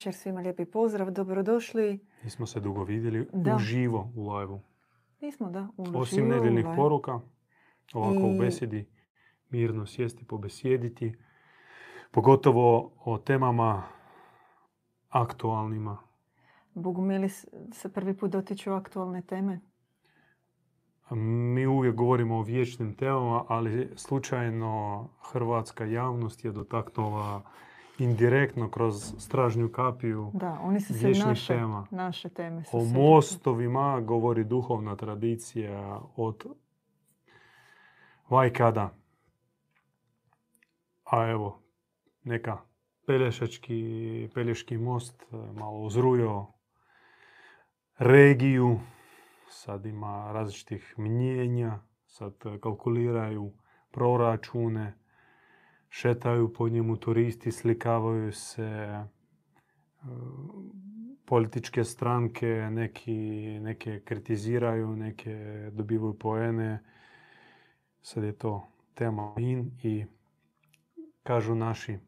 večer, svima lijepi pozdrav, dobrodošli. Nismo se dugo vidjeli Da. uživo u live Nismo, da, u Osim nedeljnih poruka, ovako u I- besedi, mirno sjesti, pobesjediti. Pogotovo o temama aktualnima. Bogumili se prvi put dotiču aktualne teme. Mi uvijek govorimo o vječnim temama, ali slučajno hrvatska javnost je dotaknula indirektno kroz stražnju kapiju Da, oni se Vječnih naše, tema. naše teme. Su O se- mostovima govori duhovna tradicija od vajkada. A evo, neka pelješački, pelješki most e, malo uzrujao regiju. Sad ima različitih mnjenja, sad kalkuliraju proračune, šetaju po njemu turisti, slikavaju se e, političke stranke, neki, neke kritiziraju, neke dobivaju poene. Sad je to tema in i kažu naši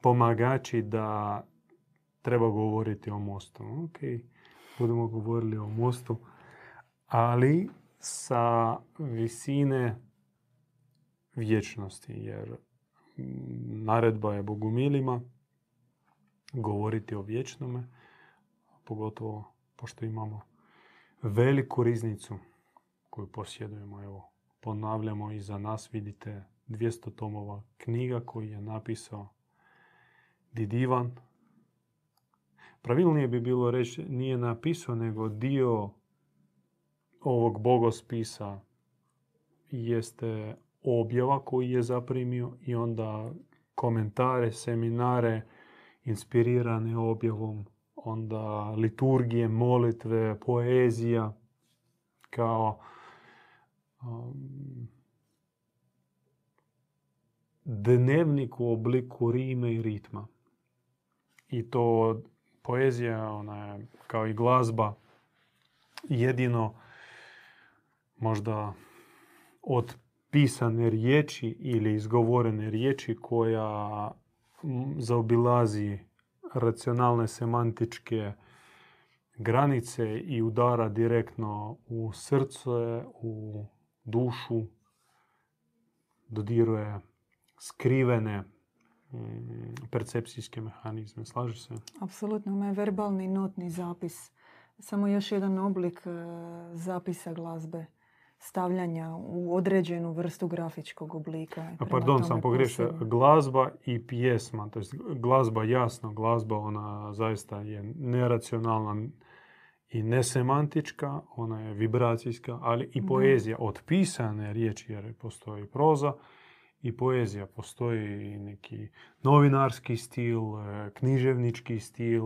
pomagači da treba govoriti o mostu. Ok, budemo govorili o mostu, ali sa visine vječnosti, jer naredba je bogumilima govoriti o vječnome, pogotovo pošto imamo veliku riznicu koju posjedujemo. Evo, ponavljamo i za nas vidite 200 tomova knjiga koji je napisao Didivan. Pravilnije bi bilo reći nije napisao, nego dio ovog bogospisa jeste objava koji je zaprimio i onda komentare, seminare inspirirane objavom, onda liturgije, molitve, poezija kao um, dnevnik u obliku rime i ritma. I to poezija, ona je kao i glazba, jedino možda od pisane riječi ili izgovorene riječi koja zaobilazi racionalne semantičke granice i udara direktno u srce, u dušu, dodiruje skrivene mm, percepcijske mehanizme. Slažeš se? Apsolutno, ima je verbalni notni zapis. Samo još jedan oblik e, zapisa glazbe. Stavljanja u određenu vrstu grafičkog oblika. A pardon, sam pogriješio. Glazba i pjesma, to jest glazba jasno, glazba ona zaista je neracionalna i nesemantička, ona je vibracijska, ali i poezija od pisane riječi, jer postoji proza, i poezija, postoji i neki novinarski stil, e, književnički stil,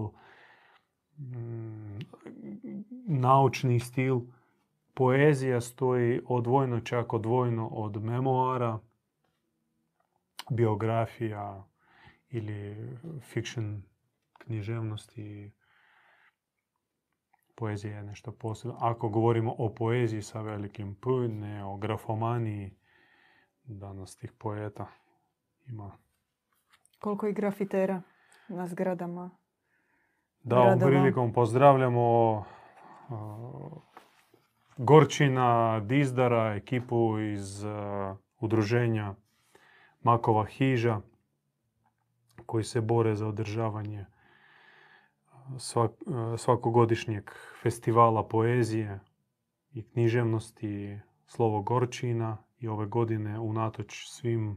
mm, naučni stil. Poezija stoji odvojno, čak odvojno od memoara, biografija ili fiction književnosti. Poezija je nešto posebno. Ako govorimo o poeziji sa velikim P, ne o grafomaniji, danas tih poeta ima. Koliko i grafitera na zgradama. Da, ovom prilikom pozdravljamo uh, Gorčina, Dizdara, ekipu iz uh, udruženja Makova hiža koji se bore za održavanje uh, svak, uh, svakogodišnjeg festivala poezije i književnosti Slovo Gorčina i ove godine unatoč svim uh,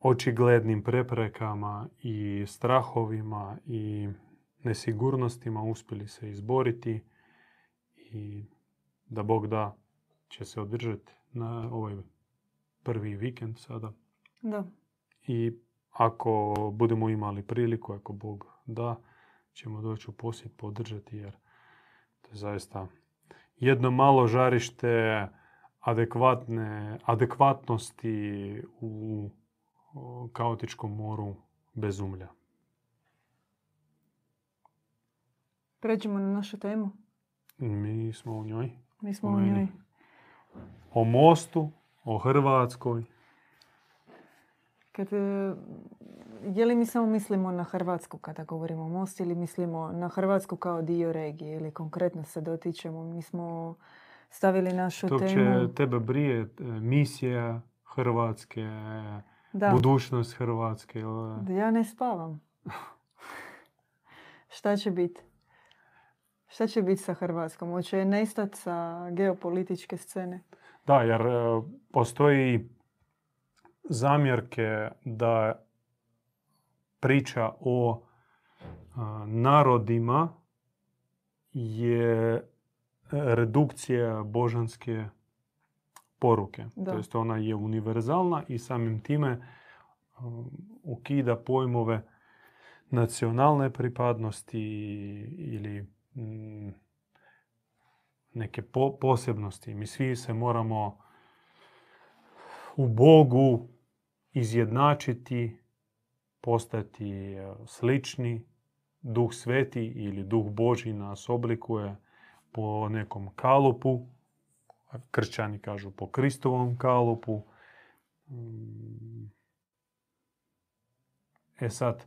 očiglednim preprekama i strahovima i nesigurnostima uspjeli se izboriti i da Bog da će se održati na ovaj prvi vikend sada. Da, I ako budemo imali priliku, ako Bog da, ćemo doći u posjet podržati jer to je zaista jedno malo žarište adekvatne, adekvatnosti u kaotičkom moru bezumlja. pređemo na našu temu. Mi smo u njoj. Mi smo u njoj. O mostu, o Hrvatskoj. Kad e, je li mi samo mislimo na Hrvatsku kada govorimo o Most ili mislimo na Hrvatsku kao dio regije ili konkretno se dotičemo? Mi smo stavili našu To temu... će tebe brije e, misija Hrvatske, Da. budućnost Hrvatske. Ja ne spavam. Šta će biti? Šta će biti sa Hrvatskom? Hoće je nestat sa geopolitičke scene? Da, jer e, postoji zamjerke da priča o e, narodima je redukcija božanske poruke. Da. To jest ona je univerzalna i samim time um, ukida pojmove nacionalne pripadnosti ili neke po- posebnosti. Mi svi se moramo u Bogu izjednačiti, postati e, slični. Duh Sveti ili Duh Boži nas oblikuje po nekom kalupu. Kršćani kažu po Kristovom kalupu. Mm. E sad,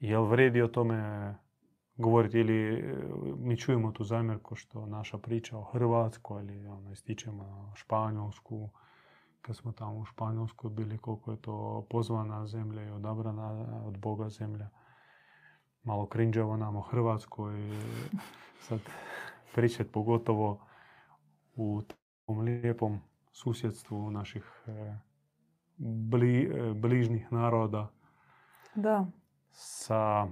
jel vredi o tome govoriti ili e, mi čujemo tu zamjerku što naša priča o Hrvatskoj ili ono, ističemo Španjolsku, kad smo tamo u Španjolskoj bili, koliko je to pozvana zemlja i odabrana od Boga zemlja. Malo krinđavo nam o Hrvatskoj. Sad pričati pogotovo u tom lijepom susjedstvu naših e, bli- e, bližnjih naroda Da, sa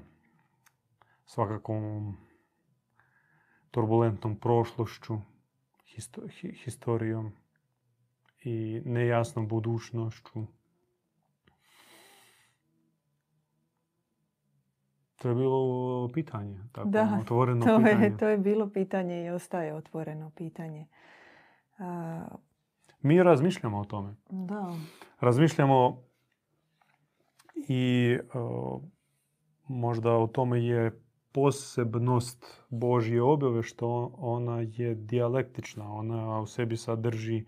svakakvom turbulentnom prošlošću, histo- hi- historijom i nejasnom budućnošću. To je bilo pitanje, tako Da, otvoreno to pitanje. je, to je bilo pitanje i ostaje otvoreno pitanje. A, Mi razmišljamo o tome. da, Razmišljamo i e, možda u tome je posebnost Božje objave što ona je dijalektična, ona u sebi sadrži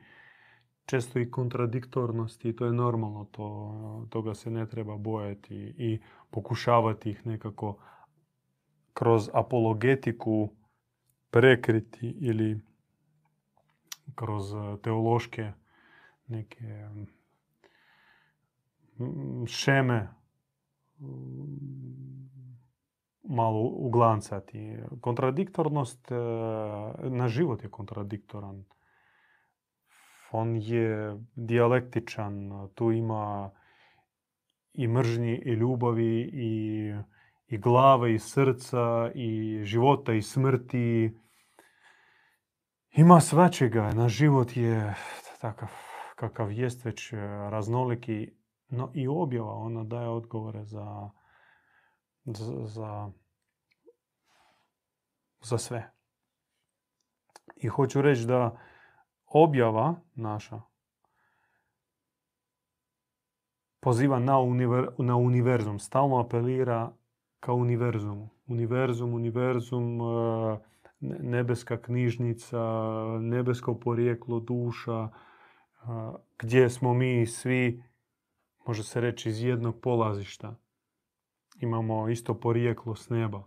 često i kontradiktornosti i to je normalno, to, toga se ne treba bojati i pokušavati ih nekako kroz apologetiku prekriti ili kroz e, teološke neke mm, šeme mm, malo uglancati. Kontradiktornost, e, na život je kontradiktoran. On je dijalektičan, tu ima i mržnji i ljubavi i, i glave i srca i života i smrti. Ima svačega. Na život je takav kakav jest već e, raznoliki, no i objava, ona daje odgovore za, za, za, sve. I hoću reći da objava naša poziva na, univer, na univerzum, stalno apelira ka univerzumu. Univerzum, univerzum, e, ne- nebeska knjižnica, nebesko porijeklo duša, a, gdje smo mi svi, može se reći, iz jednog polazišta. Imamo isto porijeklo s neba.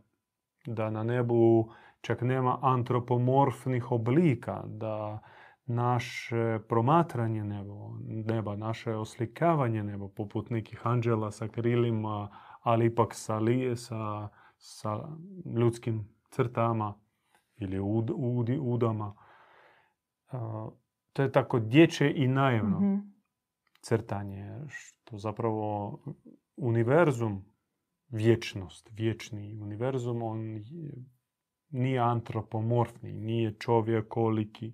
Da na nebu čak nema antropomorfnih oblika, da naše promatranje nebo, neba, naše oslikavanje neba, poput nekih anđela sa krilima, ali ipak sa, li, sa, sa ljudskim crtama ili ud, udi- udama. To je tako dječje i naivno mhm, crtanje, što zapravo univerzum, vječnost, vječni univerzum, on je- nije antropomorfni, nije čovjekoliki.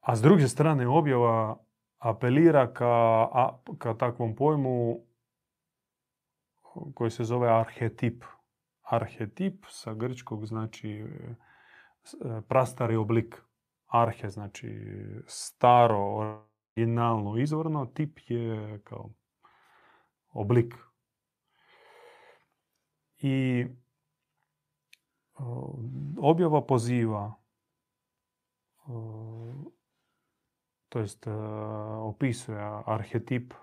A s druge strane objava apelira ka, a, ka takvom pojmu koji se zove arhetip. Arhetip sa grčkog znači e, e, prastari oblik. Arhe znači staro, originalno, izvorno. Tip je kao oblik. I objava poziva to jest opisuje arhetip,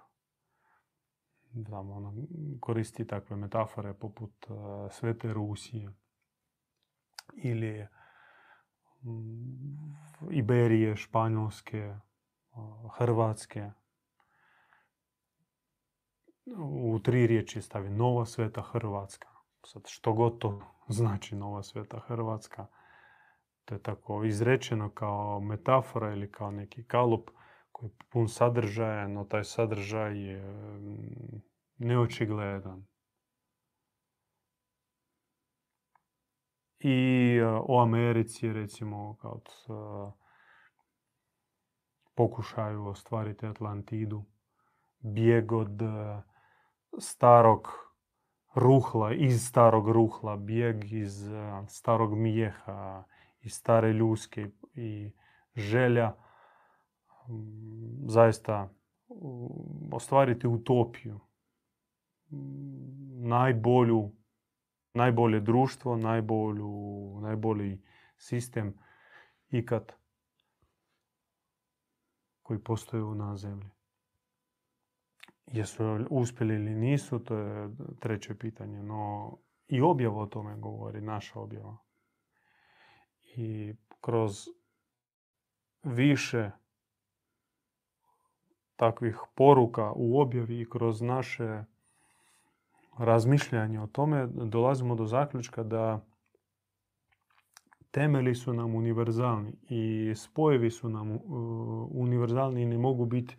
ono, koristi takve metafore poput e, Svete Rusije ili Iberije, Španjolske, Hrvatske. U tri riječi stavi Nova Sveta Hrvatska. Sad što god znači Nova Sveta Hrvatska, to je tako izrečeno kao metafora ili kao neki kalup koji je pun sadržaja, no taj sadržaj je mm, neočigledan. I e, o Americi, recimo, kao e, pokušaju ostvariti Atlantidu, bijeg od e, starog ruhla, iz starog ruhla, bijeg iz starog mijeha, iz stare ljuske i želja zaista ostvariti utopiju. Najbolju, najbolje društvo, najbolju, najbolji sistem ikad koji postoji na zemlji. Jesu uspjeli ili nisu, to je treće pitanje. No i objava o tome govori, naša objava. I kroz više takvih poruka u objavi i kroz naše razmišljanje o tome dolazimo do zaključka da temeli su nam univerzalni i spojevi su nam univerzalni i ne mogu biti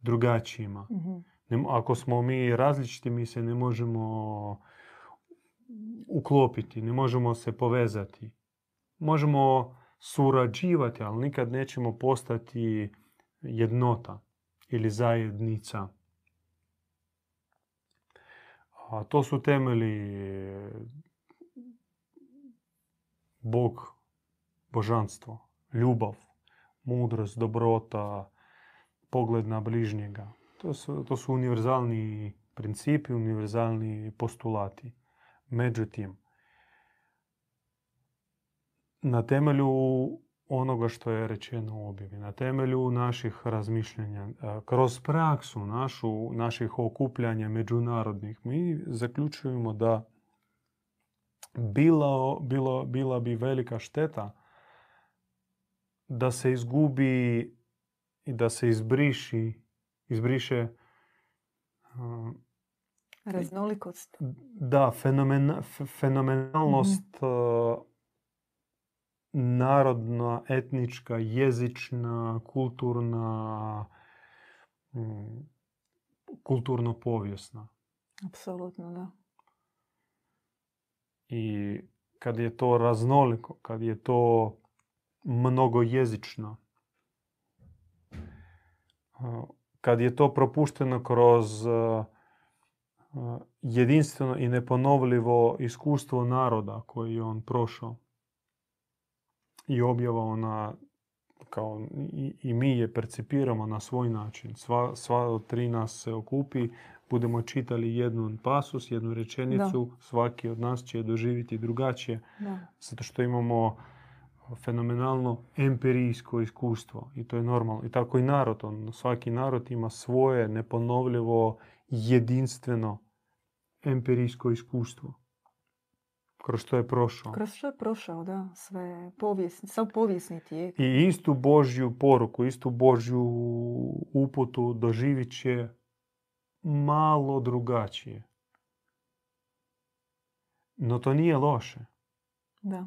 drugačijima. Mhm. Ako smo mi različiti, mi se ne možemo uklopiti, ne možemo se povezati. Možemo surađivati, ali nikad nećemo postati jednota ili zajednica. A to su temeli Bog, božanstvo, ljubav, mudrost, dobrota, pogled na bližnjega. To su, to su univerzalni principi, univerzalni postulati. Međutim, na temelju onoga što je rečeno u objavi, na temelju naših razmišljanja, kroz praksu našu, naših okupljanja međunarodnih, mi zaključujemo da bila, bilo, bila bi velika šteta da se izgubi i da se izbriši, izbriše raznolikost. Da, fenomenalnost mhm narodna, etnička, jezična, kulturna, mm, kulturno-povijesna. Apsolutno, da. I kad je to raznoliko, kad je to mnogojezično, kad je to propušteno kroz jedinstveno i neponovljivo iskustvo naroda koji je on prošao, i objava ona kao i, i mi je percipiramo na svoj način. Sva, sva od tri nas se okupi, budemo čitali jednu pasus, jednu rečenicu, svaki od nas će doživjeti drugačije. Da. Zato što imamo fenomenalno empirijsko iskustvo i to je normalno. I tako i narod. On, svaki narod ima svoje neponovljivo, jedinstveno empirijsko iskustvo kroz što je prošao. Kroz što je prošao, da. Sve povijesni, sav povijesni tijek. I istu Božju poruku, istu Božju uputu doživit će malo drugačije. No to nije loše. Da.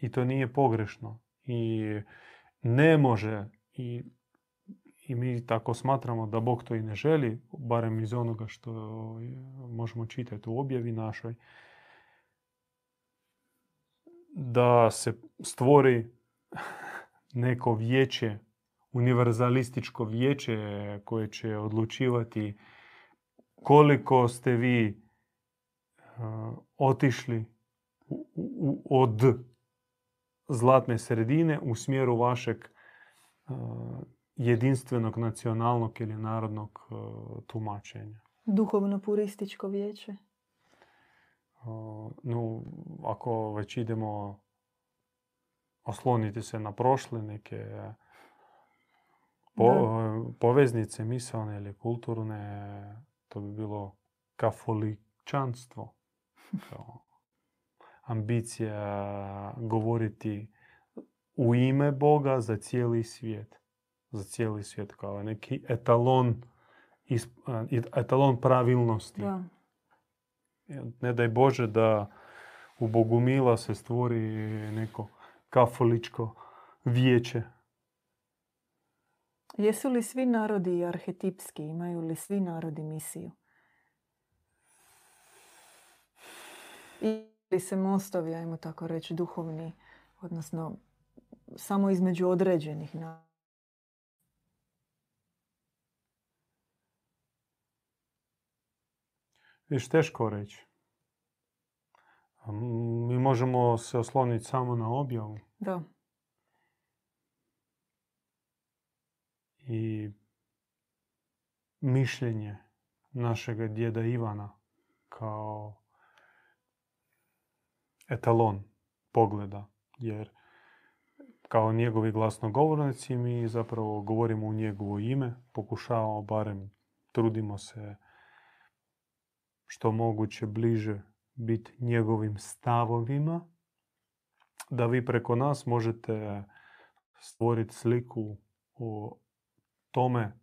I to nije pogrešno. I ne može i, i mi tako smatramo da Bog to i ne želi, barem iz onoga što možemo čitati u objavi našoj, da se stvori neko vijeće, univerzalističko vijeće koje će odlučivati koliko ste vi otišli od zlatne sredine u smjeru vašeg jedinstvenog nacionalnog ili narodnog tumačenja. Duhovno purističko vijeće no, ako već idemo osloniti se na prošle neke po- poveznice misalne ili kulturne, to bi bilo kafoličanstvo. Kao ambicija govoriti u ime Boga za cijeli svijet. Za cijeli svijet kao neki etalon, etalon pravilnosti. Da. Ne daj Bože da u Bogumila se stvori neko kafoličko vijeće. Jesu li svi narodi arhetipski? Imaju li svi narodi misiju? Se mostovi, ajmo tako reći, duhovni, odnosno samo između određenih naroda? Viš, teško reći. Mi možemo se osloniti samo na objavu Da, i mišljenje našega djeda Ivana kao etalon pogleda. Jer kao njegovi glasnogovornici mi zapravo govorimo u njegovo ime, pokušavamo barem, trudimo se što moguće bliže biti njegovim stavovima, da vi preko nas možete stvoriti sliku o tome,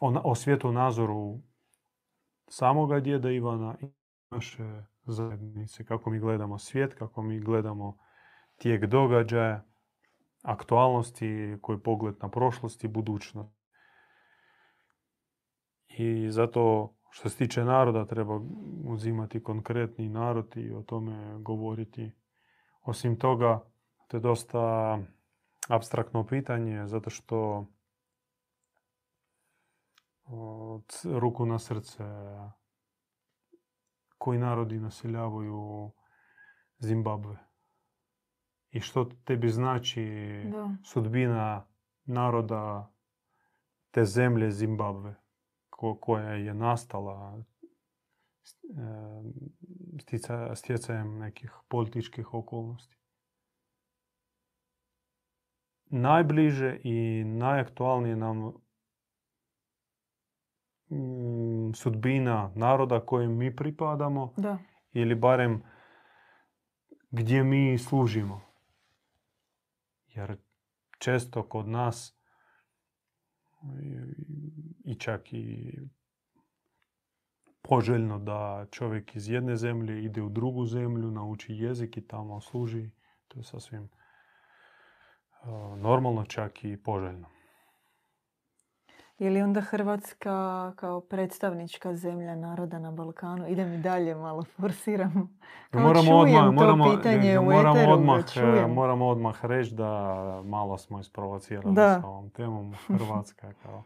o, na- o svjetonazoru samoga djeda Ivana i naše zajednice, kako mi gledamo svijet, kako mi gledamo tijek događaja, aktualnosti, koji je pogled na prošlost i budućnost. I zato što se tiče naroda treba uzimati konkretni narod i o tome govoriti. Osim toga, to je dosta abstraktno pitanje zato što ruku na srce koji narodi naseljavaju Zimbabve i što tebi znači da. sudbina naroda te zemlje Zimbabve ko- koja je nastala e, stica- stjecajem nekih političkih okolnosti. Najbliže i najaktualnije nam sudbina naroda kojem mi pripadamo Da, ili barem gdje mi služimo. Jer često kod nas i- čak i poželjno da čovjek iz jedne zemlje ide u drugu zemlju, nauči jezik i tamo služi. To je sasvim normalno, čak i poželjno. Je li onda Hrvatska kao predstavnička zemlja naroda na Balkanu? Idem i dalje, malo forsiram. Kao moramo čujem odmah, to moramo, pitanje u moramo eteru, odmah, e, moramo odmah reći da malo smo isprovocirali Da. s ovom temom. Hrvatska kao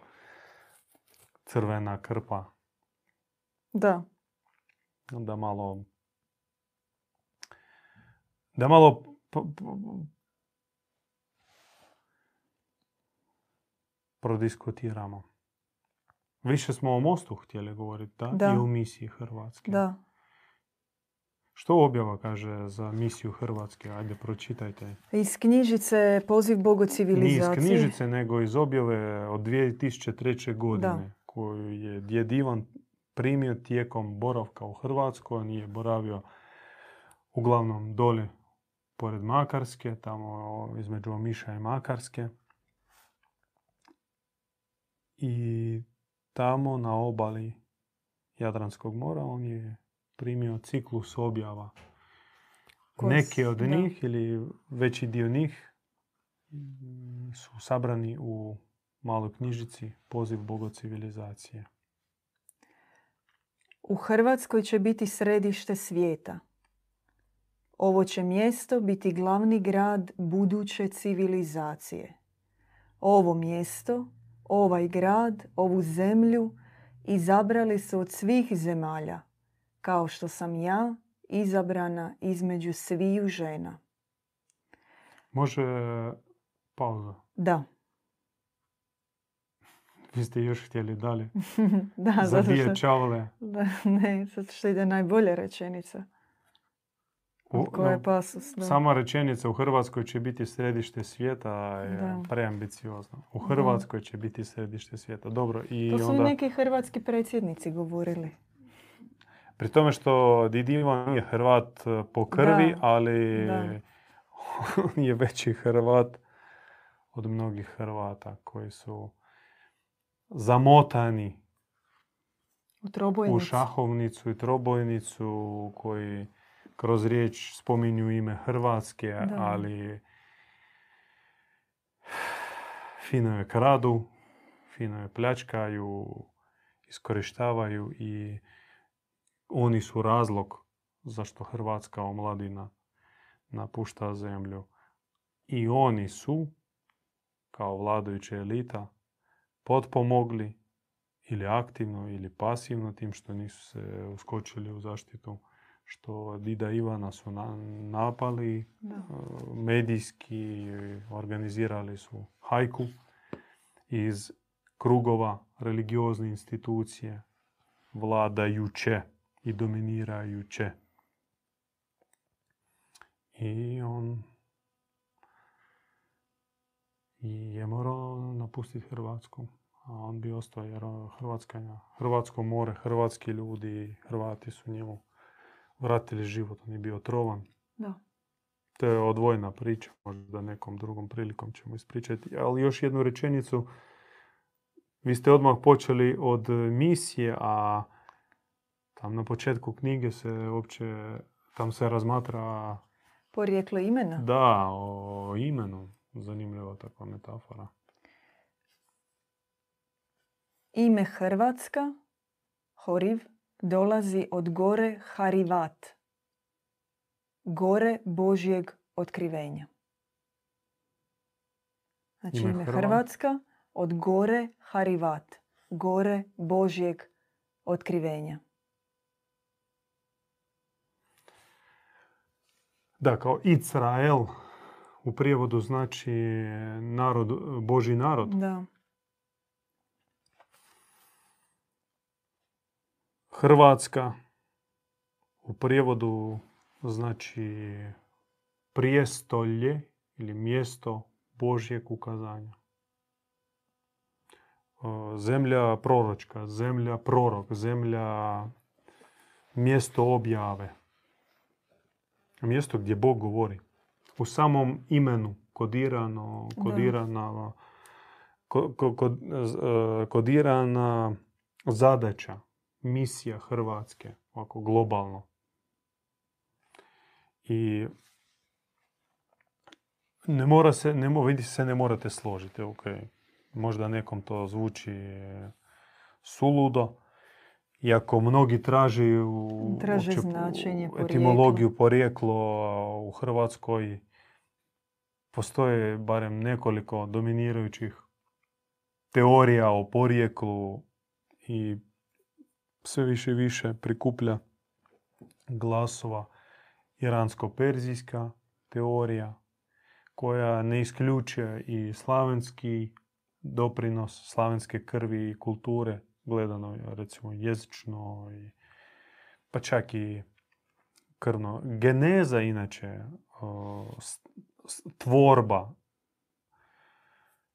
crvena krpa. Da, Da malo da malo p- p- prodiskutiramo. Više smo o mostu htjeli govoriti, da? Da. I o misiji Hrvatske. da. Što objava kaže za misiju Hrvatske? Ajde, pročitajte. Iz knjižice Poziv Bogu Nije iz civilizaciji. knjižice, nego iz objave od 2003. godine, Da. koju je djed Ivan primio tijekom boravka u Hrvatskoj. On je boravio uglavnom dole pored Makarske, tamo između Omiša i Makarske. I tamo na obali Jadranskog mora on je primio ciklus objava. Neki od da. njih ili veći dio njih su sabrani u maloj knjižici Poziv Boga civilizacije. U Hrvatskoj će biti središte svijeta. Ovo će mjesto biti glavni grad buduće civilizacije. Ovo mjesto, ovaj grad, ovu zemlju izabrali su od svih zemalja, kao što sam ja izabrana između sviju žena. Može pauza. Da, Vi ste još htjeli dalje. da, Za zato što, čavle. da, ne, zato što ide najbolja rečenica. U- Koja je da. Sama rečenica u Hrvatskoj će biti središte svijeta je Da. preambiciozna. U Da. Hrvatskoj će biti središte svijeta. Dobro, i To su onda... neki hrvatski predsjednici govorili. Pri tome što Didi Ivan nije Hrvat e, po krvi, Da, ali da. on je veći Hrvat od mnogih Hrvata koji su zamotani U u šahovnicu i trobojnicu koji kroz riječ spominju ime Hrvatske, Da. ali fino je kradu, fino je pljačkaju, iskorištavaju i oni su razlog zašto Hrvatska omladina napušta zemlju. I oni su, kao vladajuća elita, potpomogli ili aktivno ili pasivno tim što nisu se uskočili u zaštitu što Dida Ivana su na- napali Da. e, medijski organizirali su hajku iz krugova religiozne institucije vladajuće i dominirajuće. I on i je morao napustiti Hrvatsku. A on bi ostao jer Hrvatska, Hrvatsko more, hrvatski ljudi, Hrvati su njemu vratili život. On je bio trovan. Da. To je odvojna priča, možda nekom drugom prilikom ćemo ispričati. Ali još jednu rečenicu. Vi ste odmah počeli od misije, a tam na početku knjige se uopće, tam se razmatra Porijeklo imena. da, o imenu. Zanimljiva takva metafora. Ime Hrvatska, Horiv, dolazi od gore Harivat, gore Božjeg otkrivenja. Znači Ime ime, Hrvat- Hrvatska od gore Harivat, gore Božjeg otkrivenja. Da, kao Izrael u prijevodu znači narod, Boži narod. Da, Hrvatska u prijevodu znači prijestolje ili mjesto Božjeg ukazanja. E, Zemlja proročka, zemlja prorok, zemlja mjesto objave. Mjesto gdje Bog govori. U samom imenu kodirano, kodirana, ko- ko- ko- e, kodirana zadaća, misija Hrvatske, ovako globalno. I ne mora se, ne, vidi se ne morate složiti, ok. Možda nekom to zvuči suludo, iako mnogi traži u, Traže uopće značenje, porijeklo. etimologiju, porijeklo u Hrvatskoj. Postoje barem nekoliko dominirajućih teorija o porijeklu i sve više i više prikuplja glasova iransko-perzijska teorija koja ne isključuje i slavenski doprinos slavenske krvi i kulture gledano recimo jezično i pa čak i krvno. Geneza inače tvorba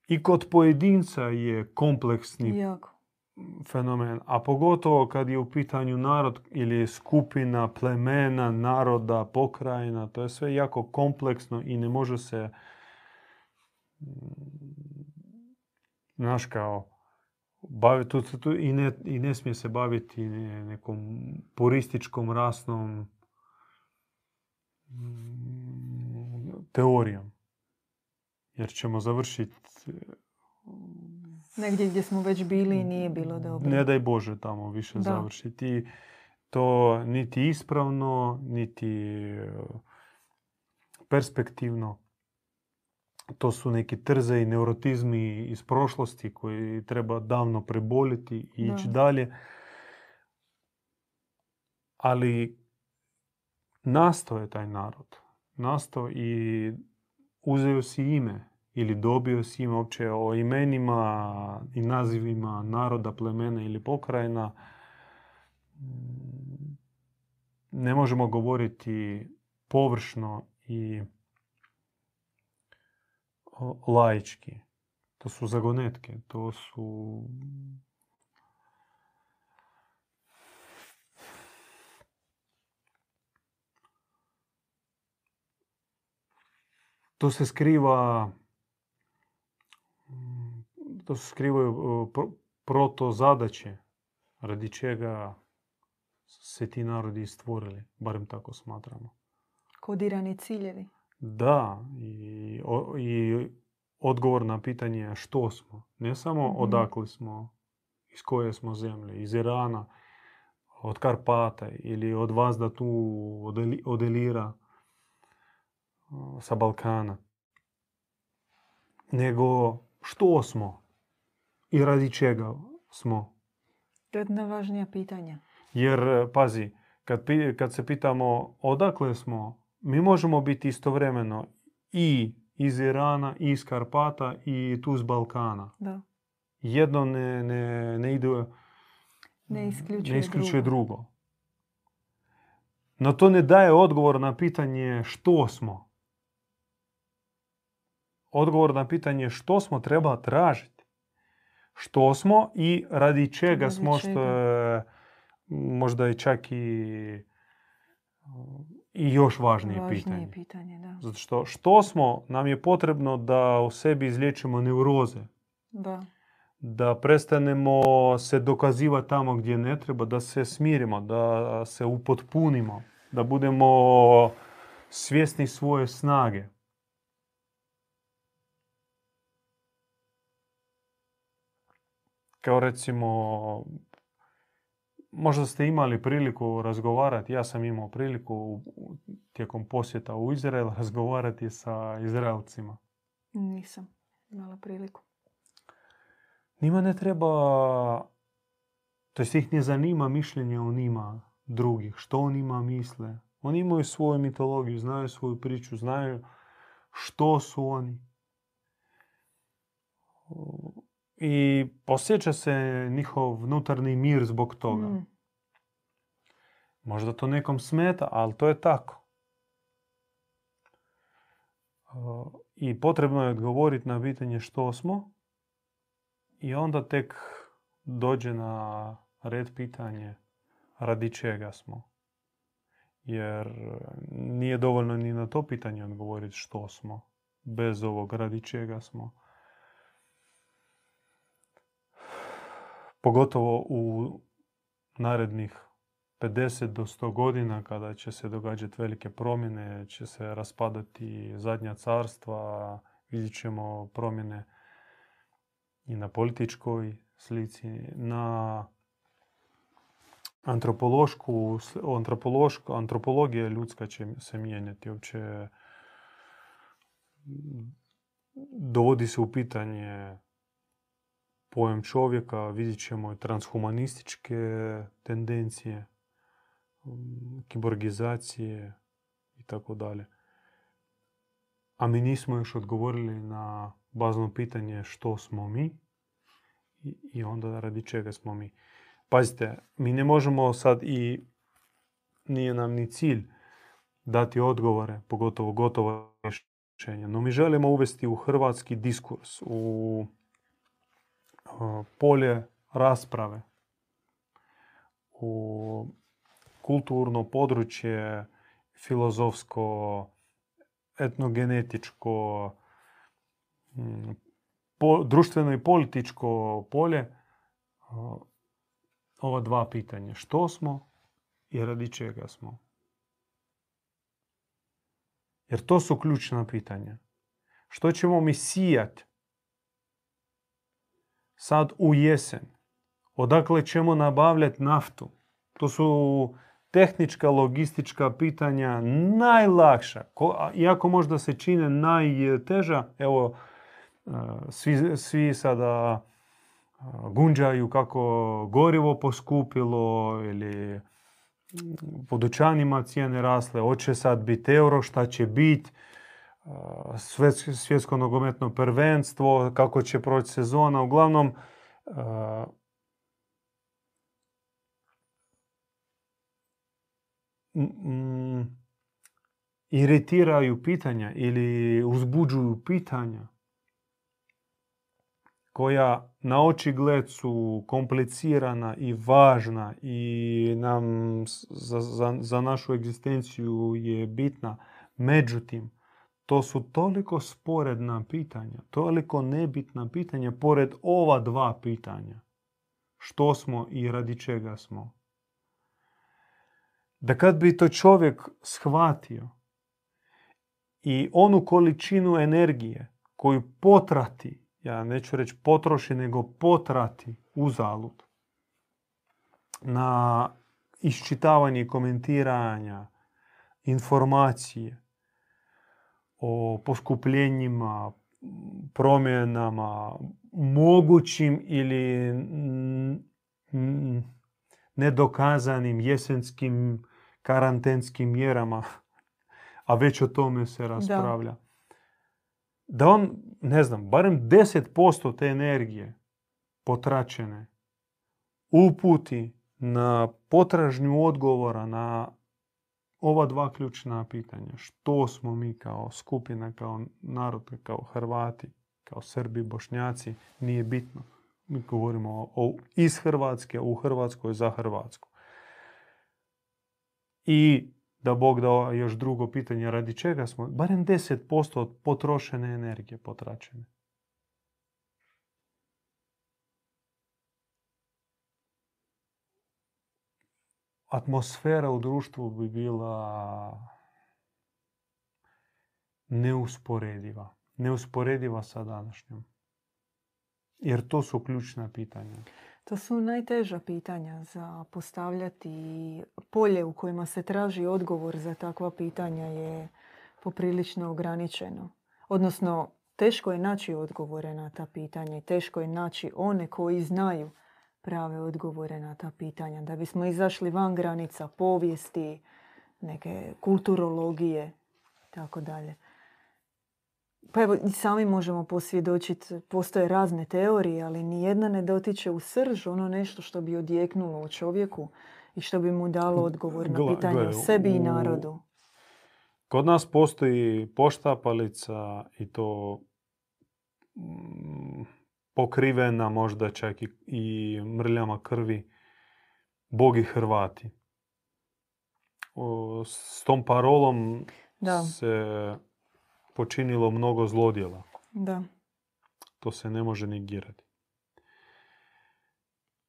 i kod pojedinca je kompleksni jako. Fenomen, a pogotovo kad je u pitanju narod ili skupina, plemena, naroda, pokrajina, to je sve jako kompleksno i ne može se mm, znaš kao baviti, tu, i, ne, i ne smije se baviti ne- nekom purističkom rasnom mm, teorijom. Jer ćemo završiti Negdje gdje smo već bili i nije bilo dobro. ne daj Bože tamo više Da. završiti. To niti ispravno, niti e, perspektivno. To su neki trze i neurotizmi iz prošlosti koji treba davno preboliti i ići Da. dalje. Ali nastao je taj narod. Nastao i uzeo si ime ili dobio si ime uopće o imenima i nazivima naroda, plemena ili pokrajina. Mm, Ne možemo govoriti površno i laički. To su zagonetke, to su to se skriva to se skrivaju proto zadaće radi čega se ti narodi stvorili, barem tako smatramo. Kodirani ciljevi. Da, i, i odgovor na pitanje što smo. Ne samo mm odakle smo, iz koje smo zemlje, iz Irana, od Karpata ili od vas da tu od Elira sa Balkana. Nego što smo i radi čega smo. To je važnija pitanja. Jer, pazi, kad, kad se pitamo odakle smo, mi možemo biti istovremeno i iz Irana, i iz Karpata, i tu s Balkana. Da. Jedno ne, ne, ne ide... Ne isključuje, ne isključuje drugo. drugo. No to ne daje odgovor na pitanje što smo. Odgovor na pitanje što smo treba tražiti. Što smo i radi čega smo što je možda i čak i i još važnije, pitanje. pitanje da. Zato što što smo, nam je potrebno da u sebi izliječimo neuroze. Da. Da prestanemo se dokazivati tamo gdje ne treba, da se smirimo, da se upotpunimo, da budemo svjesni svoje snage. Kao recimo možda ste imali priliku razgovarati, ja sam imao priliku tijekom posjeta u Izrael razgovarati sa Izraelcima. Nisam imala priliku. Njima ne treba, to jest ih ne zanima mišljenje o njima drugih, što o njima misle. Oni imaju svoju mitologiju, znaju svoju priču, znaju što su oni. I osjeća se njihov unutarnji mir zbog toga. Mm. Možda to nekom smeta, ali to je tako. I potrebno je odgovoriti na pitanje što smo i onda tek dođe na red pitanje radi čega smo. Jer nije dovoljno ni na to pitanje odgovoriti što smo. Bez ovog radi čega smo. Pogotovo u narednih 50 do 100 godina kada će se događati velike promjene, će se raspadati zadnja carstva, vidjet ćemo promjene i na političkoj slici, na antropološku, antropološku, antropologija ljudska će se mijenjati. Uopće dovodi se u pitanje pojam čovjeka, vidjet ćemo transhumanističke tendencije, kiborgizacije i tako dalje. A mi nismo još odgovorili na bazno pitanje što smo mi i onda radi čega smo mi. Pazite, mi ne možemo sad i nije nam ni cilj dati odgovore, pogotovo gotovo rješenje. No mi želimo uvesti u hrvatski diskurs, u polje rasprave, u kulturno područje, filozofsko, etnogenetičko, mm, društveno i političko polje, ova dva pitanja. Što smo i radi čega smo? Jer to su ključna pitanja. Što ćemo mi sijati sad u jesen? Odakle ćemo nabavljati naftu? To su tehnička, logistička pitanja najlakša. Iako možda se čine najteža, evo, e, svi, svi sada e, gunđaju kako gorivo poskupilo ili po dućanima cijene rasle, hoće sad biti euro, šta će biti, svjetsko nogometno prvenstvo, kako će proći sezona. Uglavnom, iritiraju pitanja ili uzbuđuju pitanja koja na očigled su komplicirana i važna i nam za, za, za našu egzistenciju je bitna. Međutim, to su toliko sporedna pitanja, toliko nebitna pitanja pored ova dva pitanja. Što smo i radi čega smo. Da kad bi to čovjek shvatio i onu količinu energije koju potrati, ja neću reći potroši, nego potrati uzalud na iščitavanje komentiranja informacije o poskupljenjima, promjenama, mogućim ili nedokazanim jesenskim karantenskim mjerama, a već o tome se raspravlja. Da. on, ne znam, barem 10% te energije potračene uputi na potražnju odgovora na ova dva ključna pitanja. Što smo mi kao skupina, kao narod, kao Hrvati, kao Srbi, Bošnjaci, nije bitno. Mi govorimo o, iz Hrvatske, u Hrvatskoj, za Hrvatsku. I da Bog dao još drugo pitanje, radi čega smo, barem 10% od potrošene energije potračene. Atmosfera u društvu bi bila neusporediva. Neusporediva sa današnjom. Jer to su ključna pitanja. To su najteža pitanja za postavljati. Polje u kojima se traži odgovor za takva pitanja je poprilično ograničeno. Odnosno, teško je naći odgovore na ta pitanja i teško je naći one koji znaju prave odgovore na ta pitanja. Da bismo izašli van granica povijesti, neke kulturologije, tako dalje. Pa evo, sami možemo posvjedočiti, postoje razne teorije, ali ni jedna ne dotiče u srž ono nešto što bi odjeknulo u čovjeku i što bi mu dalo odgovor na pitanje o sebi i narodu. Kod nas postoji poštapalica i to mm, pokrivena možda čak i, i mrljama krvi Bogi Hrvati. O, s tom parolom Da. se počinilo mnogo zlodjela. Da. To se ne može negirati.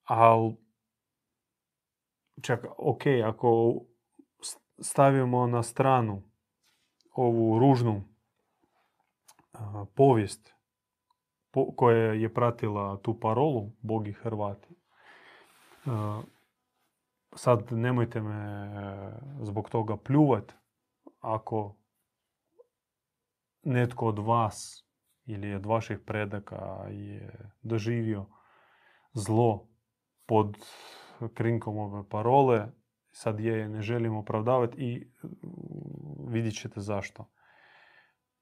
Ali, čak, ok, ako stavimo na stranu ovu ružnu a, povijest koja je pratila tu parolu Bogi Hrvati, a, sad nemojte me zbog toga pljuvat ako netko od vas ili od vaših predaka je doživio zlo pod krinkom ove parole, sad je ne želim opravdavati i vidjet ćete zašto.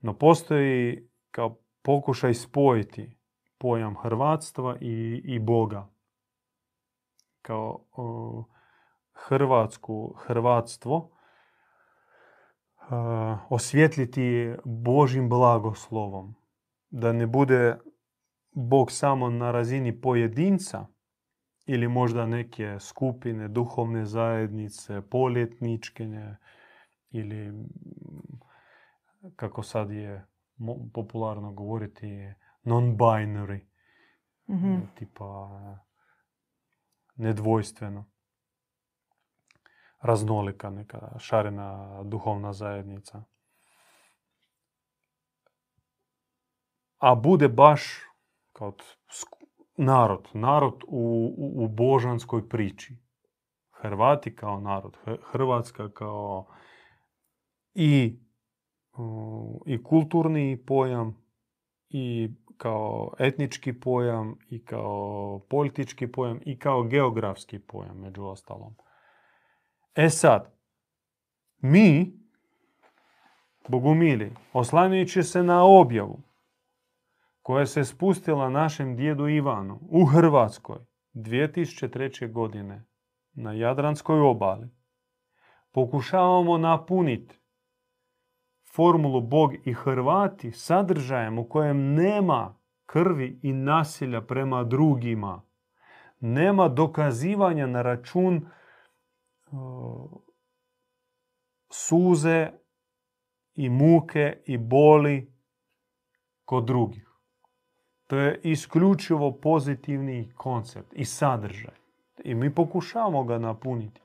No postoji kao pokušaj spojiti pojam hrvatstva i, i Boga. Kao o, hrvatsku, hrvatstvo osvjetliti Božim blagoslovom. Da ne bude Bog samo na razini pojedinca ili možda neke skupine, duhovne zajednice, poljetničke ili kako sad je popularno govoriti non-binary, mm tipa nedvojstveno raznolika neka šarena duhovna zajednica. A bude baš kao narod, narod u, u, u božanskoj priči. Hrvati kao narod, Hrvatska kao i, i kulturni pojam i kao etnički pojam i kao politički pojam i kao geografski pojam među ostalom. E sad, mi, bogumili, oslanjujući se na objavu koja se spustila našem djedu Ivanu u Hrvatskoj 2003. godine na Jadranskoj obali, pokušavamo napuniti formulu Bog i Hrvati sadržajem u kojem nema krvi i nasilja prema drugima. Nema dokazivanja na račun suze i muke i boli kod drugih. To je isključivo pozitivni koncept i sadržaj. I mi pokušavamo ga napuniti.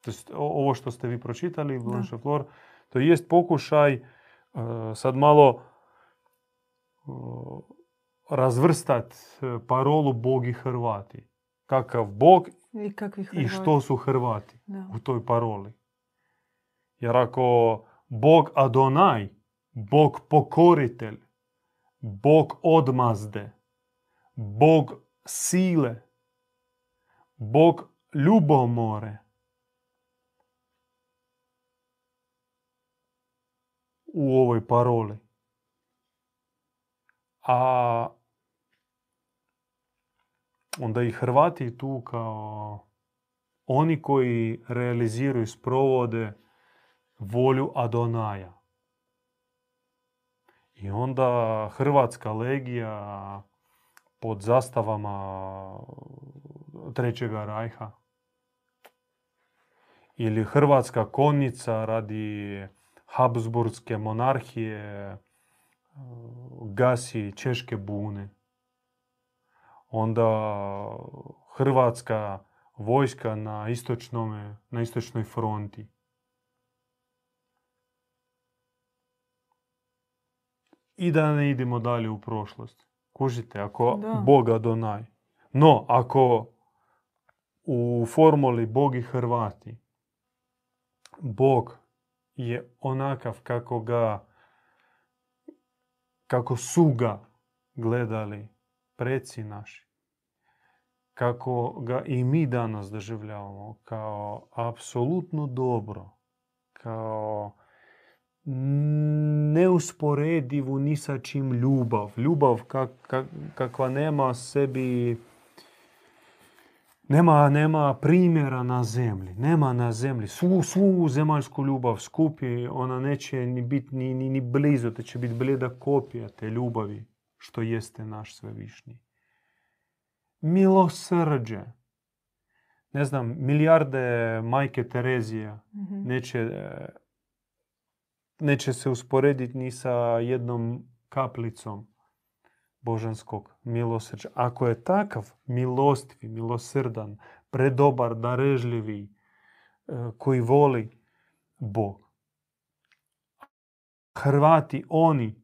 To ovo što ste vi pročitali, Blanche Flor, to jest pokušaj e, sad malo razvrstat e, parolu Bog i Hrvati. Kakav Bog i, i što su Hrvati u toj paroli. Jer ako Bog Adonaj, Bog pokoritelj, Bog odmazde, Bog sile, Bog ljubomore, u ovoj paroli. A onda i Hrvati tu kao oni koji realiziraju, sprovode volju Adonaja. I onda Hrvatska legija pod zastavama Trećega rajha ili Hrvatska konnica radi Habsburgske monarhije gasi češke bune. Onda Hrvatska vojska na, na istočnoj fronti. I da ne idemo dalje u prošlost. Kužite, ako da. Boga donaj. No, ako u formuli Bog i Hrvati, Bog je onakav kako ga, kako su ga gledali preci naši, kako ga i mi danas doživljavamo kao apsolutno dobro, kao neusporedivu ni sa čim ljubav. Ljubav kakva nema sebi nema, nema primjera na zemlji. Nema na zemlji. Svu, svu zemaljsku ljubav skupi, ona neće ni biti ni, ni, ni blizu. To će biti bleda kopija te ljubavi što jeste naš svevišnji. Milosrđe. Ne znam, milijarde majke Terezija mm neće neće se usporediti ni sa jednom kaplicom božanskog milosrđa. Ako je takav milostiv, milosrdan, predobar, darežljivi, e, koji voli Bog. Hrvati, oni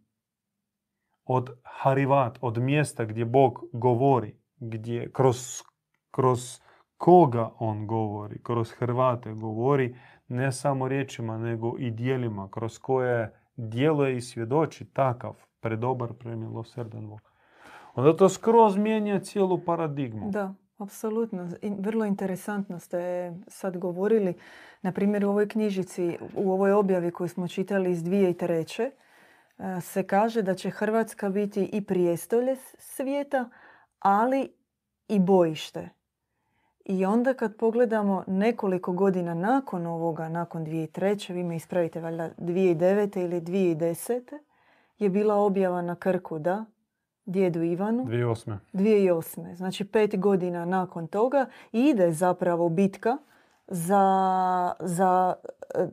od Harivat, od mjesta gdje Bog govori, gdje kroz, kroz koga on govori, kroz Hrvate govori, ne samo riječima, nego i dijelima kroz koje djeluje i svjedoči takav predobar, Bog. Onda to skroz mijenja cijelu paradigmu. Da, apsolutno. Vrlo interesantno ste sad govorili. Na primjer u ovoj knjižici, u ovoj objavi koju smo čitali iz 2003. E, se kaže da će Hrvatska biti i prijestolje svijeta, ali i bojište. I onda kad pogledamo nekoliko godina nakon ovoga, nakon 2003. vi me ispravite valjda 2009. ili 2010. je bila objava na Krku, da? Djedu Ivanu. 2008. 2008. Znači pet godina nakon toga ide zapravo bitka za, za e,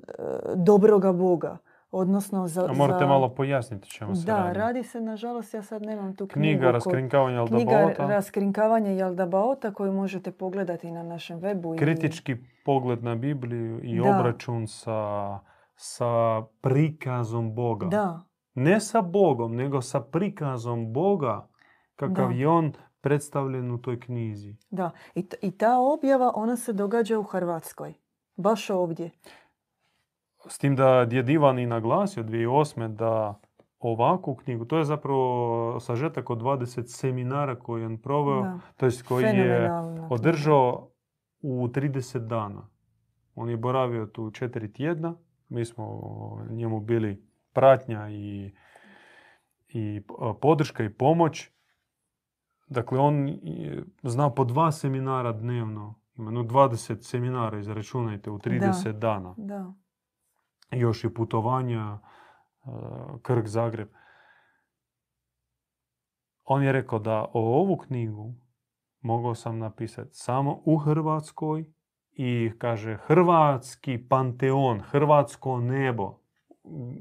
dobroga Boga. Odnosno za, A morate malo pojasniti čemu se da, radi. Da, radi se, nažalost, ja sad nemam tu knjigu. Knjiga Raskrinkavanja Jaldabaota. Knjiga Raskrinkavanja Jaldabaota koju možete pogledati na našem webu. Kritički pogled na Bibliju i obračun sa, sa prikazom Boga. Da. Ne sa Bogom, nego sa prikazom Boga kakav je on predstavljen u toj knjizi. Da, I, i ta objava ona se događa u Hrvatskoj. Baš ovdje. S tim da je Divan i naglasio 2008. da ovakvu knjigu, to je zapravo sažetak od 20 seminara koji je on proveo, to jest koji je održao u 30 dana. On je boravio tu četiri tjedna, mi smo njemu bili pratnja i, i podrška i pomoć. Dakle, on zna po dva seminara dnevno. Ima 20 seminara, izračunajte, u 30 dana. Da još i putovanja Krk Zagreb. On je rekao da o ovu knjigu mogao sam napisati samo u Hrvatskoj i kaže hrvatski panteon, hrvatsko nebo,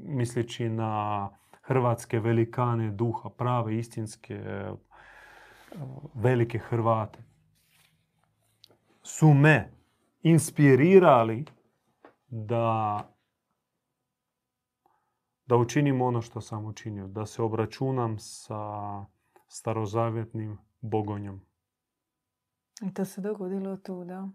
misleći na hrvatske velikane duha, prave, istinske, velike Hrvate, su me inspirirali da da učinim ono što sam učinio, da se obračunam sa starozavjetnim bogonjom. I to se dogodilo tu, da.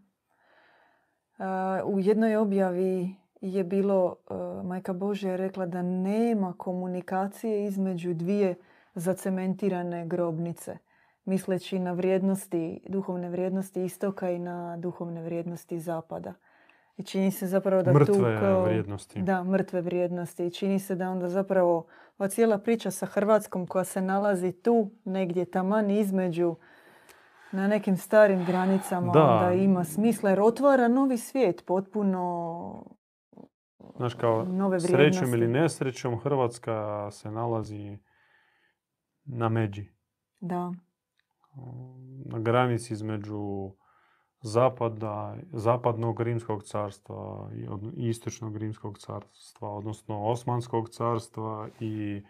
U jednoj objavi je bilo, Majka Božja je rekla da nema komunikacije između dvije zacementirane grobnice, misleći na vrijednosti, duhovne vrijednosti istoka i na duhovne vrijednosti zapada. I čini se zapravo da mrtve tu vrijednosti. Da, mrtve vrijednosti. I čini se da onda zapravo ova cijela priča sa Hrvatskom koja se nalazi tu, negdje taman između na nekim starim granicama da. onda ima smisla jer otvara novi svijet potpuno Znaš kao nove srećom ili nesrećom Hrvatska se nalazi na međi. Da. Na granici između zapada, zapadnog rimskog carstva i istočnog rimskog carstva, odnosno Osmanskog carstva i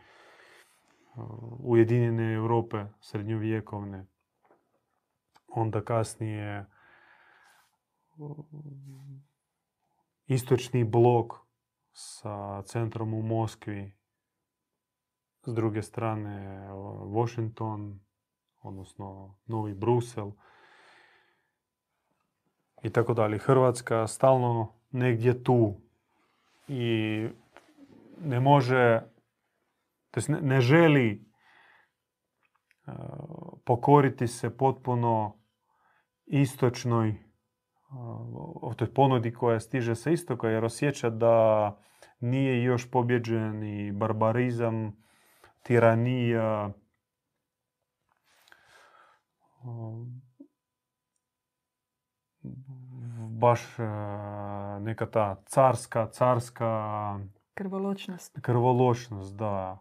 Ujedinjene Europe srednjovjekovne onda kasnije istočni blok sa centrom u Moskvi, s druge strane Washington, odnosno Novi Brusel i tako dalje. Hrvatska stalno negdje tu i ne može, to ne želi pokoriti se potpuno istočnoj o toj ponudi koja stiže sa istoka jer osjeća da nije još pobjeđen i barbarizam, tiranija, baš neka ta carska, carska... Krvoločnost. Krvoločnost, da.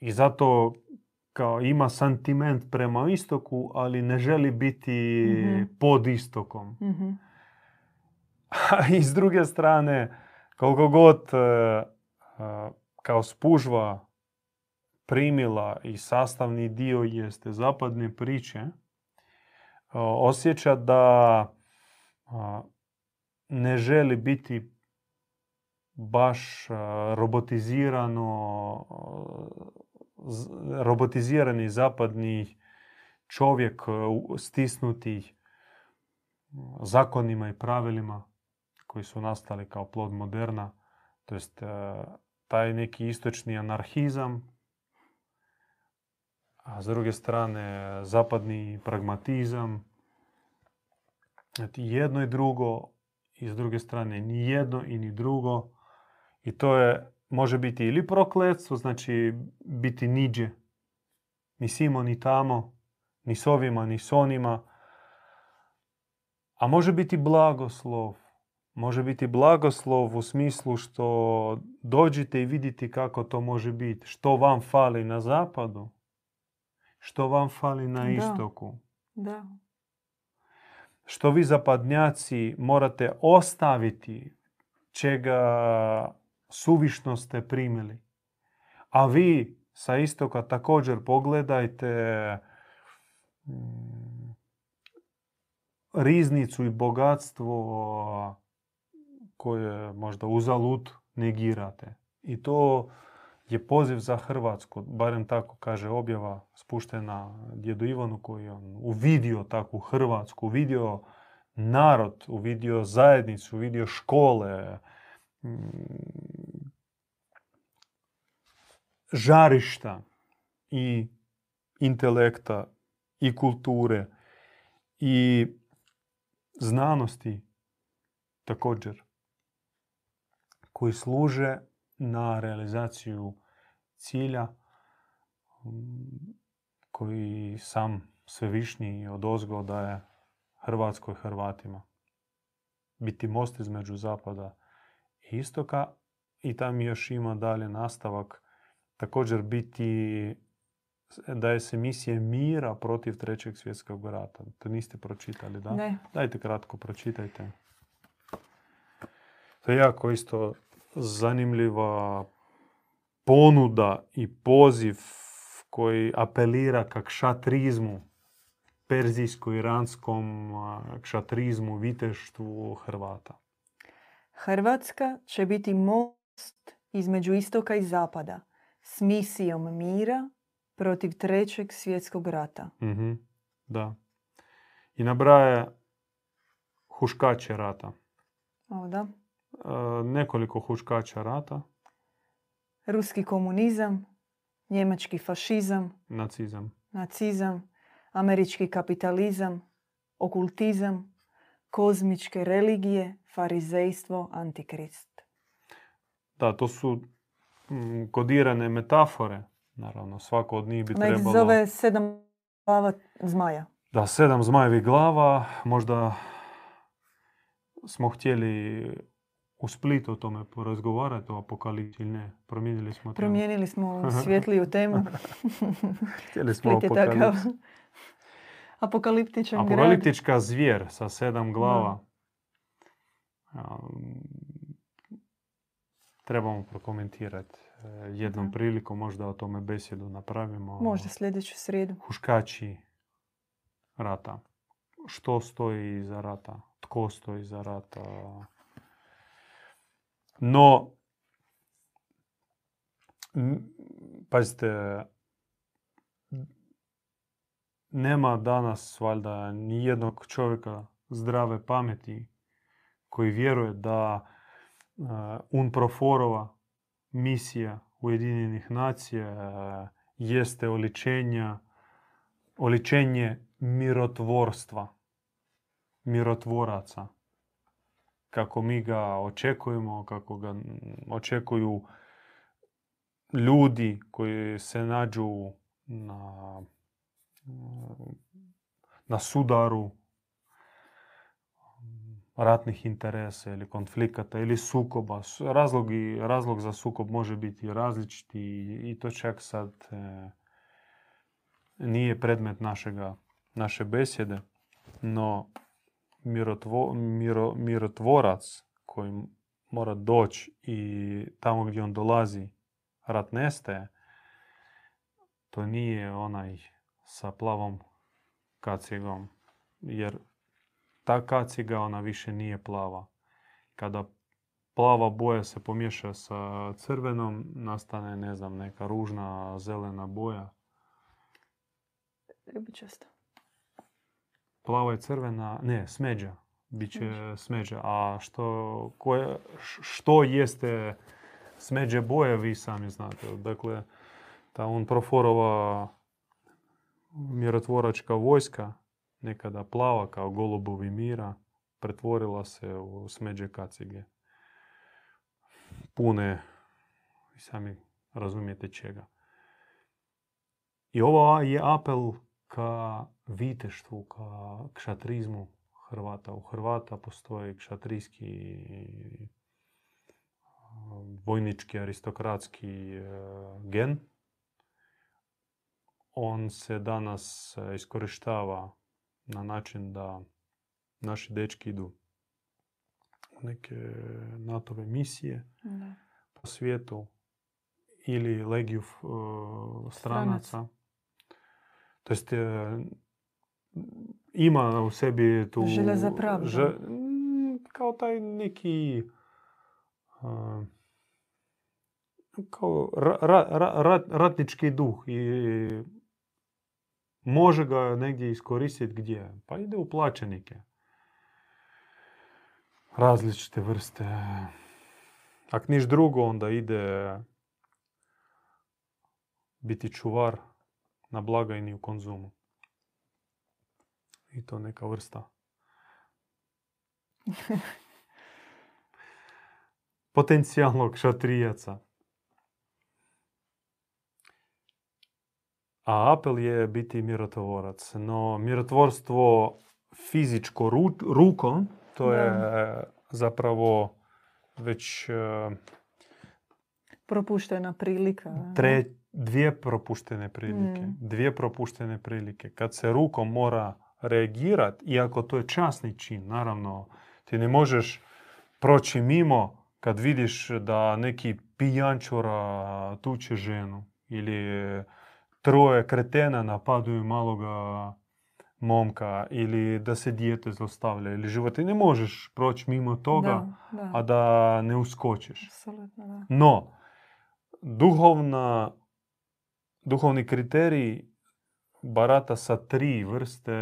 I zato kao ima sentiment prema istoku, ali ne želi biti mm pod istokom. mm A i s druge strane, koliko god e, e, kao spužva primila i sastavni dio jeste zapadne priče, e, osjeća da ne želi biti baš robotizirano robotizirani zapadni čovjek e, stisnuti zakonima i pravilima koji su nastali kao plod moderna, to jest e, taj neki istočni anarhizam, a s druge strane zapadni pragmatizam, znači jedno i drugo i s druge strane ni jedno i ni drugo. I to je može biti ili prokletstvo, znači biti niđe, ni simo, ni tamo, ni s ovima, ni s onima. A može biti blagoslov. Može biti blagoslov u smislu što dođite i vidite kako to može biti. Što vam fali na zapadu, što vam fali na istoku. Da. Što vi zapadnjaci morate ostaviti čega suvišno ste primili. A vi sa istoka također pogledajte mm, riznicu i bogatstvo koje možda uzalud negirate. I to je poziv za Hrvatsku, barem tako kaže objava spuštena djedu Ivanu koji je on uvidio takvu Hrvatsku, uvidio narod, uvidio zajednicu, uvidio škole, žarišta i intelekta i kulture i znanosti također koji služe na realizaciju cilja koji sam svevišnji od ozgo daje Hrvatskoj Hrvatima. Biti most između zapada istoka, i tam još ima dalje nastavak, također biti daje se misije mira protiv trećeg svjetskog rata. To niste pročitali, da? Ne. Dajte kratko, pročitajte. To je jako isto zanimljiva ponuda i poziv koji apelira ka kšatrizmu, perzijsko-iranskom kšatrizmu, viteštvu Hrvata. Hrvatska će biti most između istoka i zapada s misijom mira protiv trećeg svjetskog rata. Mhm, Da. I nabraja huškače rata. O, da. E, nekoliko huškača rata, Ruski komunizam, njemački fašizam, nacizam. nacizam, američki kapitalizam, okultizam, kozmičke religije, farizejstvo, antikrist. Da, to su mm, kodirane metafore. Naravno, svako od njih bi Ona trebalo... zove sedam glava zmaja. Da, sedam zmajevih glava, možda smo htjeli u Splitu o tome porazgovarati, o apokalipsi ili ne. Promijenili smo temu. Promijenili smo svjetliju temu. Htjeli smo Split je takav. Apokaliptičan grad. Apokaliptička zvijer sa sedam glava. Um, trebamo prokomentirati e, jednom Da. prilikom, možda o tome besjedu napravimo. Možda sljedeću srijedu. Huškači rata. Što stoji iza rata? Tko stoji iza rata? No, pazite, nema danas valjda ni jednog čovjeka zdrave pameti koji vjeruje da uh, UNPROFOR-ova misija Ujedinjenih nacija uh, jeste oličenja, oličenje mirotvorstva, mirotvoraca. Kako mi ga očekujemo, kako ga očekuju ljudi koji se nađu na, na sudaru ratnih interesa ili konflikata ili sukoba. Razlog, razlog za sukob može biti različiti i, i to čak sad e, nije predmet našega, naše besjede, no mirotvo, miro, mirotvorac koji mora doći i tamo gdje on dolazi rat nestaje, to nije onaj sa plavom kacigom, jer ta kaciga ona više nije plava. Kada plava boja se pomiješa sa crvenom, nastane, ne znam, neka ružna zelena boja. Ljubičasto. Plava i crvena, ne, smeđa. Biće Smeđa. A što, koje, što jeste smeđe boje, vi sami znate. Dakle, ta on proforova mirotvoračka vojska, nekada plava kao golubovi mira, pretvorila se u smeđe kacige. Pune, sami razumijete čega. I ovo je apel ka viteštvu, ka kšatrizmu Hrvata. U Hrvata postoji kšatrijski vojnički, aristokratski e, gen. On se danas e, iskorištava na način da naši dečki idu u neke NATO-ve misije Da. po svijetu ili legiju e, stranaca. To jest ima u sebi tu... Želja za že- mm, kao taj neki... a, kao ra- ra- ra- rat- ratnički duh i može ga negdje iskoristiti gdje? Pa ide u plaćenike. Različite vrste. Ak niš drugo, onda ide biti čuvar na blagajni u konzumu. I to neka vrsta. Potencijalnog šatrijaca. A apel je biti mirotvorac. No, mirotvorstvo fizičko ru- rukom, to je zapravo već e, Propuštena prilika. Tre, dvije propuštene prilike. Mm. Dvije propuštene prilike. Kad se rukom mora reagirati, iako to je časni čin, naravno, ti ne možeš proći mimo kad vidiš da neki pijančura tuče ženu ili troje kretena napaduju maloga momka ili da se dijete zlostavlja ili život. Ti ne možeš proći mimo toga, Da, da. a da ne uskočiš. Apsolutno, da. No, duhovna, duhovni kriterij barata sa tri vrste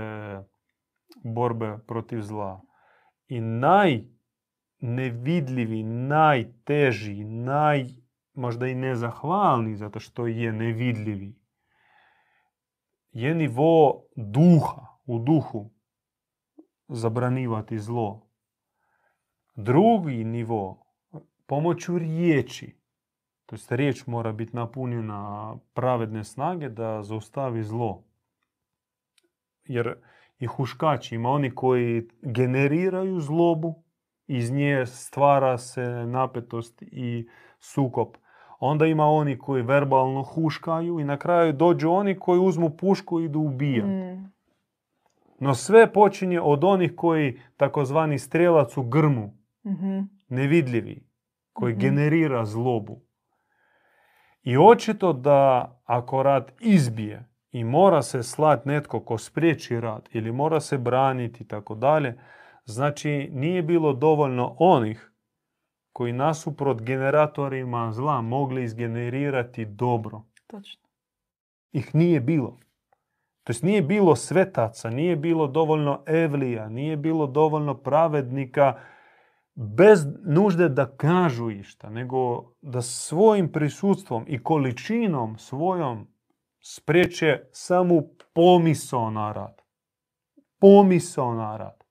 borbe protiv zla. I najnevidljivi, najteži, naj, možda i nezahvalni, zato što je nevidljivi, je nivo duha, u duhu zabranivati zlo. Drugi nivo, pomoću riječi, to jest riječ mora biti napunjena pravedne snage da zaustavi zlo. Jer i huškači, ima oni koji generiraju zlobu, iz nje stvara se napetost i sukop. Onda ima oni koji verbalno huškaju i na kraju dođu oni koji uzmu pušku i idu ubijati. Mm, No sve počinje od onih koji takozvani strelac u grmu, mhm, nevidljivi, koji Mhm. generira zlobu. I očito da ako rat izbije i mora se slat netko ko spriječi rat ili mora se braniti i tako dalje, znači nije bilo dovoljno onih koji nasuprot generatorima zla mogli izgenerirati dobro. Točno. Ih nije bilo. To jest nije bilo svetaca, nije bilo dovoljno evlija, nije bilo dovoljno pravednika bez nužde da kažu išta, nego da svojim prisutstvom i količinom svojom spriječe samu pomisao na rad. Pomisao na rad.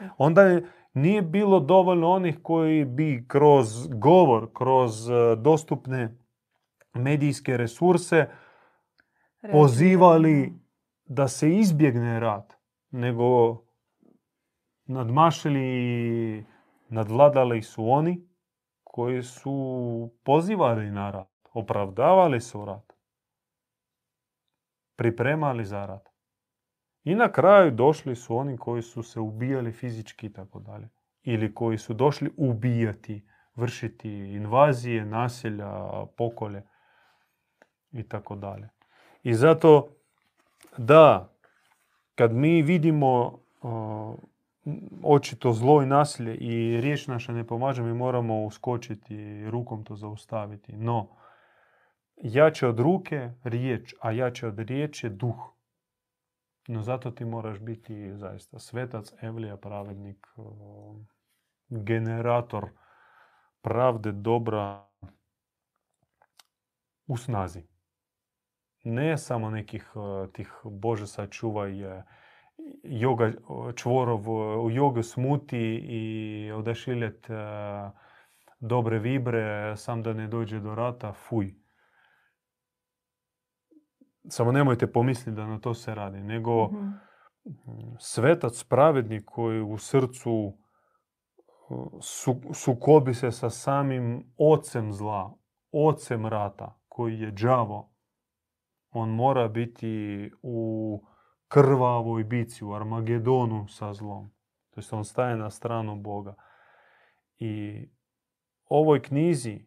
Da. Onda je, nije bilo dovoljno onih koji bi kroz govor, kroz eh, dostupne medijske resurse pozivali da se izbjegne rat, nego nadmašili i nadvladali su oni koji su pozivali na rat, opravdavali su rat, pripremali za rat. I na kraju došli su oni koji su se ubijali fizički i tako dalje. Ili koji su došli ubijati, vršiti invazije, nasilja, pokolje i tako dalje. I zato da, kad mi vidimo očito zlo i nasilje i riječ naša ne pomaže, mi moramo uskočiti i rukom to zaustaviti. No, jače od ruke riječ, a jače od riječi je duh. No zato ti moraš biti zaista svetac, evlija, pravednik, generator pravde, dobra u snazi ne samo nekih tih Bože sačuvaj uh, joga čvorov u jogu smuti i odašiljet dobre vibre sam da ne dođe do rata, fuj. Samo nemojte pomisliti da na to se radi, nego Mhm. svetac, pravednik koji u srcu su, sukobi se sa samim ocem zla, ocem rata, koji je đavo, on mora biti u krvavoj bici, u Armagedonu sa zlom. To on staje na stranu Boga. I ovoj knjizi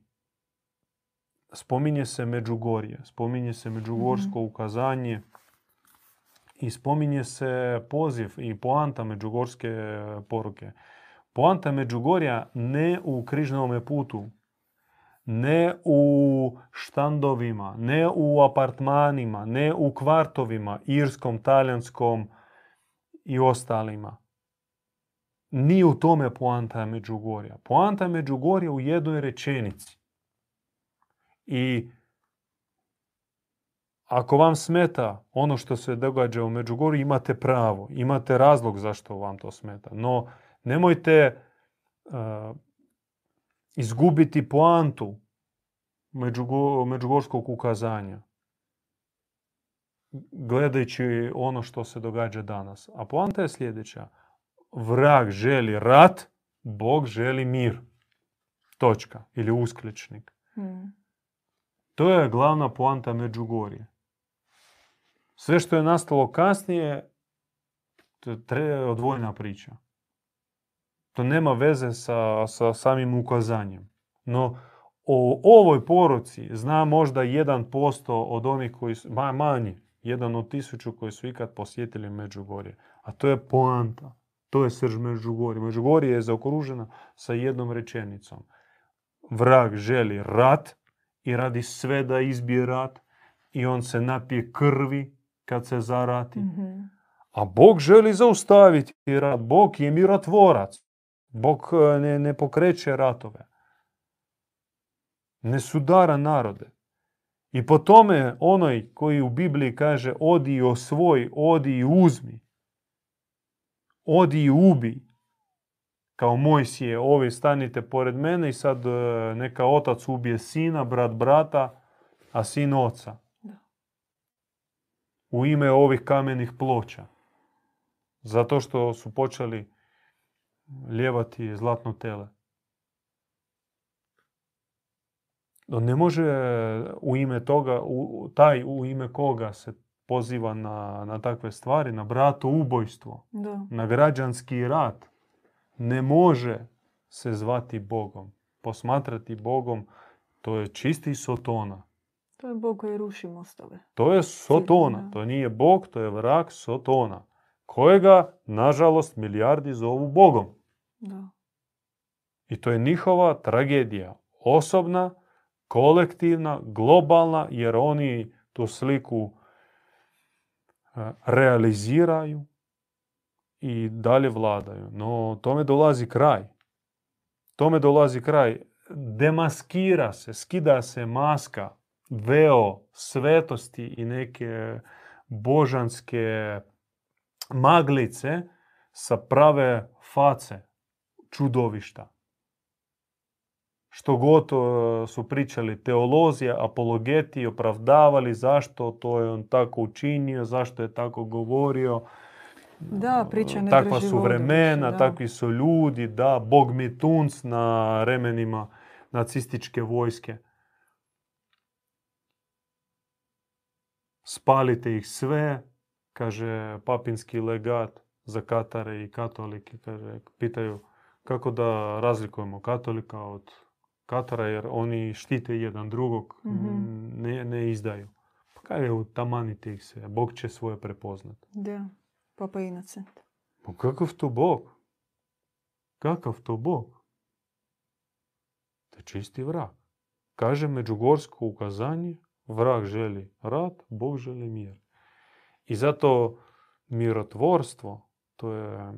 spominje se Međugorje, spominje se Međugorsko ukazanje i spominje se poziv i poanta Međugorske poruke. Poanta Međugorja ne u križnome putu, ne u štandovima, ne u apartmanima, ne u kvartovima, irskom, talijanskom i ostalima. Nije u tome poanta Međugorja. Poanta Međugorja u jednoj rečenici. I ako vam smeta ono što se događa u Međugorju, imate pravo, imate razlog zašto vam to smeta. No, nemojte uh, izgubiti poantu Međugo, međugorskog ukazanja gledajući ono što se događa danas. A poanta je sljedeća. Vrag želi rat, Bog želi mir. Točka. Ili uskličnik. Mm. To je glavna poanta Međugorje. Sve što je nastalo kasnije, to je odvojena priča. To nema veze sa, sa samim ukazanjem. No, o ovoj poruci zna možda 1% od onih koji su, ma, manji, jedan od tisuću koji su ikad posjetili Međugorje. A to je poanta. To je srž Međugorje. Međugorje je zaokružena sa jednom rečenicom. Vrag želi rat i radi sve da izbije rat i on se napije krvi kad se zarati. Mhm. A Bog želi zaustaviti rat. Bog je mirotvorac. Bog e, ne, ne pokreće ratove. Ne sudara narode. I po tome onoj koji u Bibliji kaže odi i osvoj, odi i uzmi. Odi i ubi. Kao Mojsije, ovi stanite pored mene i sad e, neka otac ubije sina, brat brata, a sin oca. U ime ovih kamenih ploča. Zato što su počeli ljevati zlatno tele. Ne može u ime toga, u, taj u ime koga se poziva na, na takve stvari, na brato ubojstvo, Da. na građanski rat, ne može se zvati Bogom. Posmatrati Bogom, to je čisti sotona. To je Bog koji ruši mostove. To je Sotona. To nije Bog, to je vrag Sotona. Kojega, nažalost, milijardi zovu Bogom. Da. I to je njihova tragedija. Osobna, kolektivna, globalna, jer oni tu sliku e, realiziraju i dalje vladaju. No, tome dolazi kraj. Tome dolazi kraj. Demaskira se, skida se maska, veo svetosti i neke božanske maglice sa prave face čudovišta. Što god e, su pričali teolozi, apologeti, opravdavali zašto to je on tako učinio, zašto je tako govorio. Da, priča ne Takva su vremena, da. takvi su ljudi, da, Bog mi tunc na remenima nacističke vojske. Spalite ih sve, kaže papinski legat za Katare i katolike. Kaže, pitaju kako da razlikujemo katolika od Katara jer oni štite jedan drugog, Mhm. m, ne, ne izdaju. Pa kaže, tamanite ih sve, Bog će svoje prepoznat. Da. Papa Inocent. Pa kakav to Bog? Kakav to Bog? To je čisti vrag. Kaže Međugorsko ukazanje, vrag želi rat, Bog želi mir. I zato mirotvorstvo, to je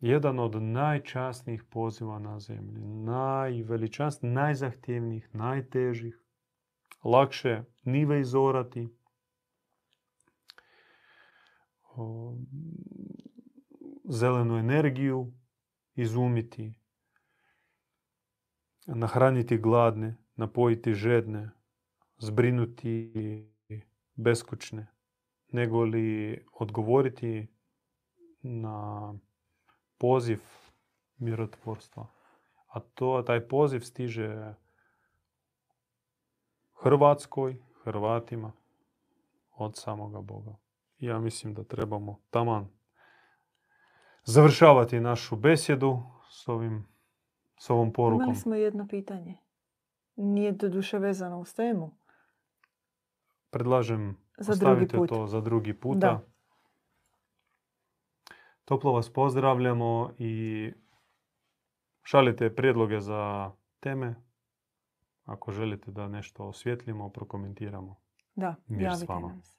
jedan od najčasnijih poziva na zemlji. Najveličanstvenih, najzahtjevnijih, najtežih. Lakše nive izorati. Zelenu energiju izumiti, nahraniti gladne, napojiti žedne, zbrinuti beskućne, nego li odgovoriti na poziv mirotvorstva. A to, taj poziv stiže Hrvatskoj, Hrvatima od samoga Boga. Ja mislim da trebamo taman završavati našu besjedu s, ovim, s ovom porukom. Imali smo jedno pitanje. Nije do duše vezano uz temu. Predlažem Za drugi ostavite put. to za drugi puta. Da. Toplo vas pozdravljamo i šaljite prijedloge za teme. Ako želite da nešto osvjetlimo, prokomentiramo. Da, Mir s javite vama. nam se.